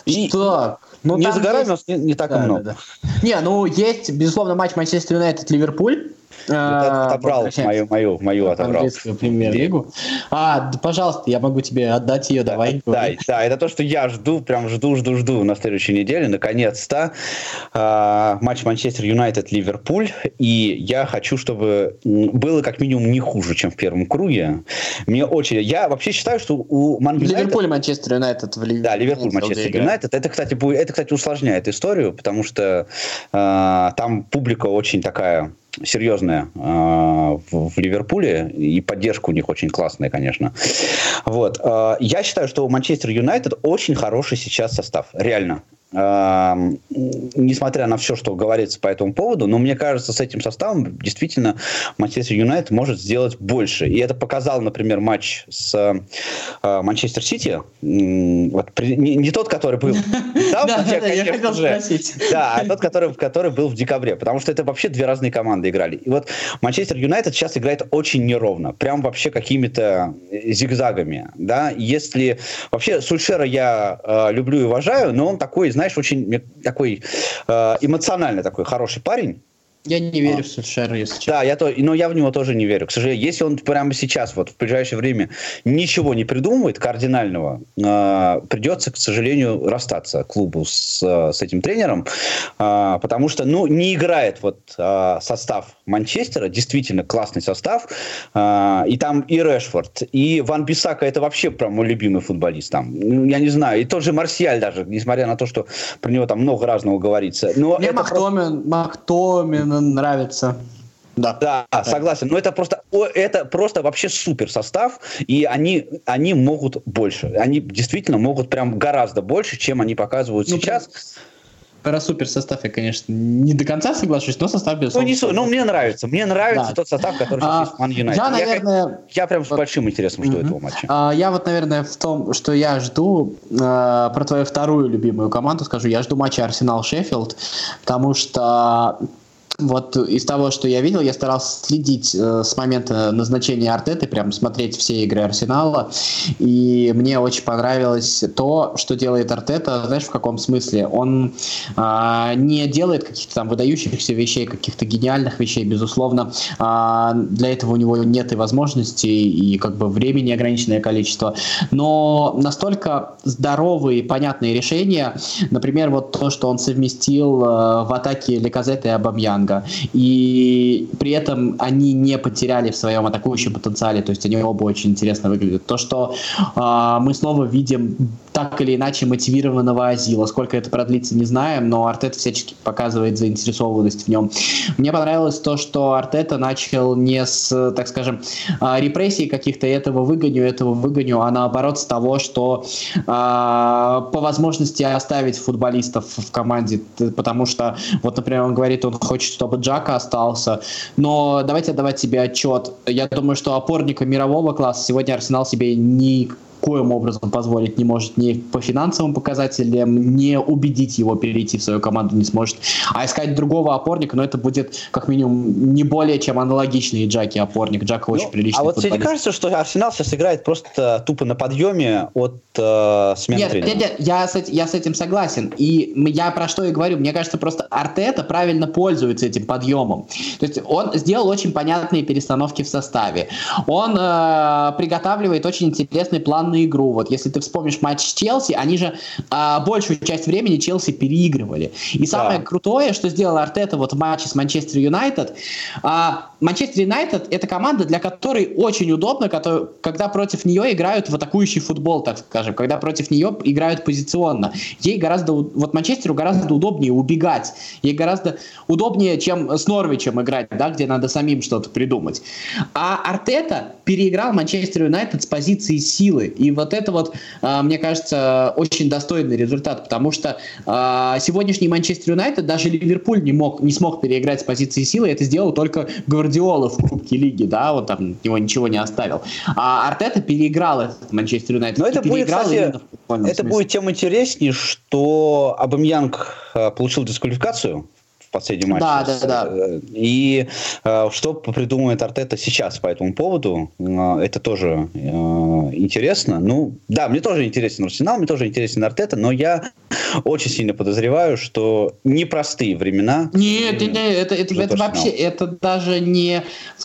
Speaker 3: И, так, ну, не за горами, есть...
Speaker 4: не, не так да, и много. Да, да. Не, ну есть, безусловно, матч Манчестер Юнайтед-Ливерпуль.
Speaker 3: А, отобрал мою, мою, мою отобрал.
Speaker 4: премьер-лигу. А, пожалуйста, я могу тебе отдать ее, давай.
Speaker 3: Да, да, это то, что я жду, прям жду, жду, жду на следующей неделе, наконец-то. А, матч Манчестер Юнайтед Ливерпуль, и я хочу, чтобы было как минимум не хуже, чем в первом круге. Мне очень... Я вообще считаю, что у
Speaker 4: Ман Ливерпуль Манчестер Юнайтед в
Speaker 3: Ливерпуле. Да, Ливерпуль Манчестер Юнайтед. Это, кстати, будет, это, кстати, усложняет историю, потому что э, там публика очень такая серьезная э, в, в Ливерпуле, и поддержка у них очень классная, конечно. Вот. Э, я считаю, что у Манчестер Юнайтед очень хороший сейчас состав, реально несмотря на все, что говорится по этому поводу, но мне кажется, с этим составом действительно Манчестер Юнайтед может сделать больше. И это показал, например, матч с э, Манчестер Сити. Вот, не, не тот, который был <laughs>
Speaker 4: Да, я хотел спросить.
Speaker 3: Да, а тот, который, который был в декабре. Потому что это вообще две разные команды играли. И вот Манчестер Юнайтед сейчас играет очень неровно. Прям вообще какими-то зигзагами. Да? Если... Вообще Сульшера я э, люблю и уважаю, но он такой, знаешь, очень такой э, эмоциональный такой хороший парень.
Speaker 4: Я не верю а. в Сульшера, если
Speaker 3: честно. Да, я то, но я в него тоже не верю. К сожалению, если он прямо сейчас, вот в ближайшее время, ничего не придумывает кардинального, э, придется, к сожалению, расстаться клубу с, с этим тренером, э, потому что, ну, не играет вот э, состав Манчестера, действительно классный состав, э, и там и Решфорд, и Ван Бисака, это вообще прям мой любимый футболист там. Ну, я не знаю, и тот же Марсиаль даже, несмотря на то, что про него там много разного говорится. Но
Speaker 4: Мне Махтомин, просто... Махтомин нравится.
Speaker 3: Да. да, согласен. Но это просто, это просто вообще супер состав, и они, они могут больше. Они действительно могут прям гораздо больше, чем они показывают ну, сейчас.
Speaker 4: Про супер состав я, конечно, не до конца соглашусь, но состав безусловно.
Speaker 3: Ну, не, ну мне нравится. Мне нравится да. тот состав, который а, есть в Ман Юнайтед. Я, наверное... Я, я прям с большим интересом жду угу. этого матча.
Speaker 4: А, я вот, наверное, в том, что я жду, а, про твою вторую любимую команду скажу, я жду матча Арсенал-Шеффилд, потому что вот из того, что я видел, я старался следить э, с момента назначения Артеты, прям смотреть все игры Арсенала. И мне очень понравилось то, что делает Артета. Знаешь, в каком смысле? Он э, не делает каких-то там выдающихся вещей, каких-то гениальных вещей, безусловно. Э, для этого у него нет и возможностей, и как бы времени ограниченное количество. Но настолько здоровые и понятные решения, например, вот то, что он совместил э, в атаке Леказета и Абамьянга, Станга. И при этом они не потеряли в своем атакующем потенциале, то есть они оба очень интересно выглядят. То, что э, мы снова видим так или иначе мотивированного Азила. Сколько это продлится, не знаем, но Артета всячески показывает заинтересованность в нем. Мне понравилось то, что Артета начал не с, так скажем, а, репрессий каких-то этого выгоню, этого выгоню, а наоборот с того, что э, по возможности оставить футболистов в команде, потому что, вот, например, он говорит, он хочет, чтобы Джака остался, но давайте отдавать себе отчет. Я думаю, что опорника мирового класса сегодня Арсенал себе не коим образом позволить не может ни по финансовым показателям, не убедить его перейти в свою команду не сможет. А искать другого опорника, но ну, это будет как минимум не более чем аналогичный Джаки опорник. Джак ну, очень приличный
Speaker 3: А вот тебе не кажется, что Арсенал сейчас играет просто тупо на подъеме от э, смены
Speaker 4: нет, тренера? Нет, нет, я с, я с этим согласен. И я про что и говорю. Мне кажется, просто Артета правильно пользуется этим подъемом. То есть он сделал очень понятные перестановки в составе. Он э, приготавливает очень интересный план на игру. Вот если ты вспомнишь матч с Челси, они же а, большую часть времени Челси переигрывали. И самое да. крутое, что сделал Артета вот в матче с Манчестер Юнайтед, а, Манчестер Юнайтед это команда, для которой очень удобно, когда против нее играют в атакующий футбол, так скажем, когда против нее играют позиционно. Ей гораздо, вот Манчестеру гораздо удобнее убегать. Ей гораздо удобнее, чем с Норвичем играть, да, где надо самим что-то придумать. А Артета переиграл Манчестер Юнайтед с позиции силы. И вот это вот, а, мне кажется, очень достойный результат, потому что а, сегодняшний Манчестер Юнайтед, даже Ливерпуль не, мог, не смог переиграть с позиции силы, это сделал только Гвардиола в Кубке Лиги, да, вот там него ничего не оставил. А Артета переиграл этот Манчестер Юнайтед.
Speaker 3: Но это будет, кстати, это будет тем интереснее, что Абамьянг получил дисквалификацию последний матч.
Speaker 4: Да, да, да.
Speaker 3: И э, что придумает Артета сейчас по этому поводу, э, это тоже э, интересно. Ну, да, мне тоже интересен Арсенал, мне тоже интересен Артета, но я очень сильно подозреваю, что непростые времена.
Speaker 4: Нет, нет, нет это, это, это вообще, это даже не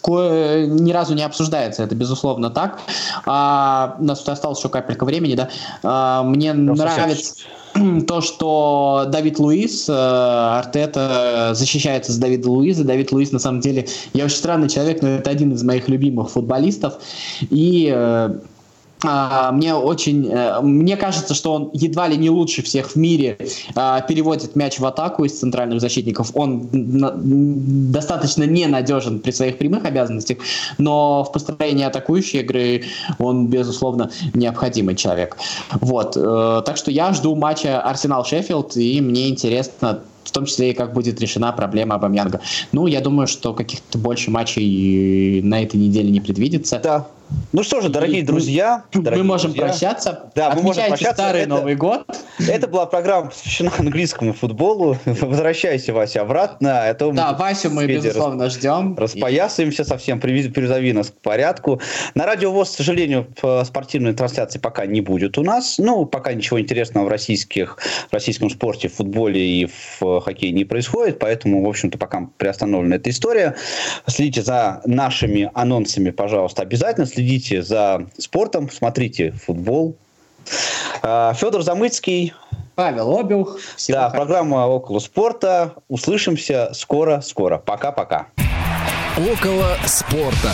Speaker 4: ни разу не обсуждается, это безусловно так. А, у нас осталось еще капелька времени, да. А, мне Просто нравится... Сейчас <clears throat> то, что Давид Луис, э, Артета защищается с Давида Луиза. Давид Луис, на самом деле, я очень странный человек, но это один из моих любимых футболистов. И э, мне очень, э, мне кажется, что он едва ли не лучше всех в мире а, переводит мяч в атаку из центральных защитников. Он достаточно ненадежен при своих прямых обязанностях, но в построении атакующей игры он, безусловно, необходимый человек. Вот. Э, так что я жду матча Арсенал-Шеффилд, и мне интересно в том числе и как будет решена проблема Абамьянга. Ну, я думаю, что каких-то больше матчей на этой неделе не предвидится.
Speaker 3: Да, ну что же, дорогие друзья,
Speaker 4: дорогие мы можем друзья, прощаться. Да, мы можем прощаться. Старый это, Новый год.
Speaker 3: Это была программа, посвящена английскому футболу. Возвращайся, Вася, обратно. А то
Speaker 4: да, Васю мы, безусловно, ждем.
Speaker 3: Распоясываемся совсем, перезови нас к порядку. На радио ВОЗ, к сожалению, спортивной трансляции пока не будет у нас. Ну, пока ничего интересного в, российских, в российском спорте, в футболе и в хоккее не происходит, поэтому, в общем-то, пока приостановлена эта история. Следите за нашими анонсами, пожалуйста, обязательно следите за спортом, смотрите футбол. А, Федор Замыцкий.
Speaker 4: Павел Обюх.
Speaker 3: Всего да, хорошего. программа «Около спорта». Услышимся скоро-скоро. Пока-пока.
Speaker 2: «Около спорта».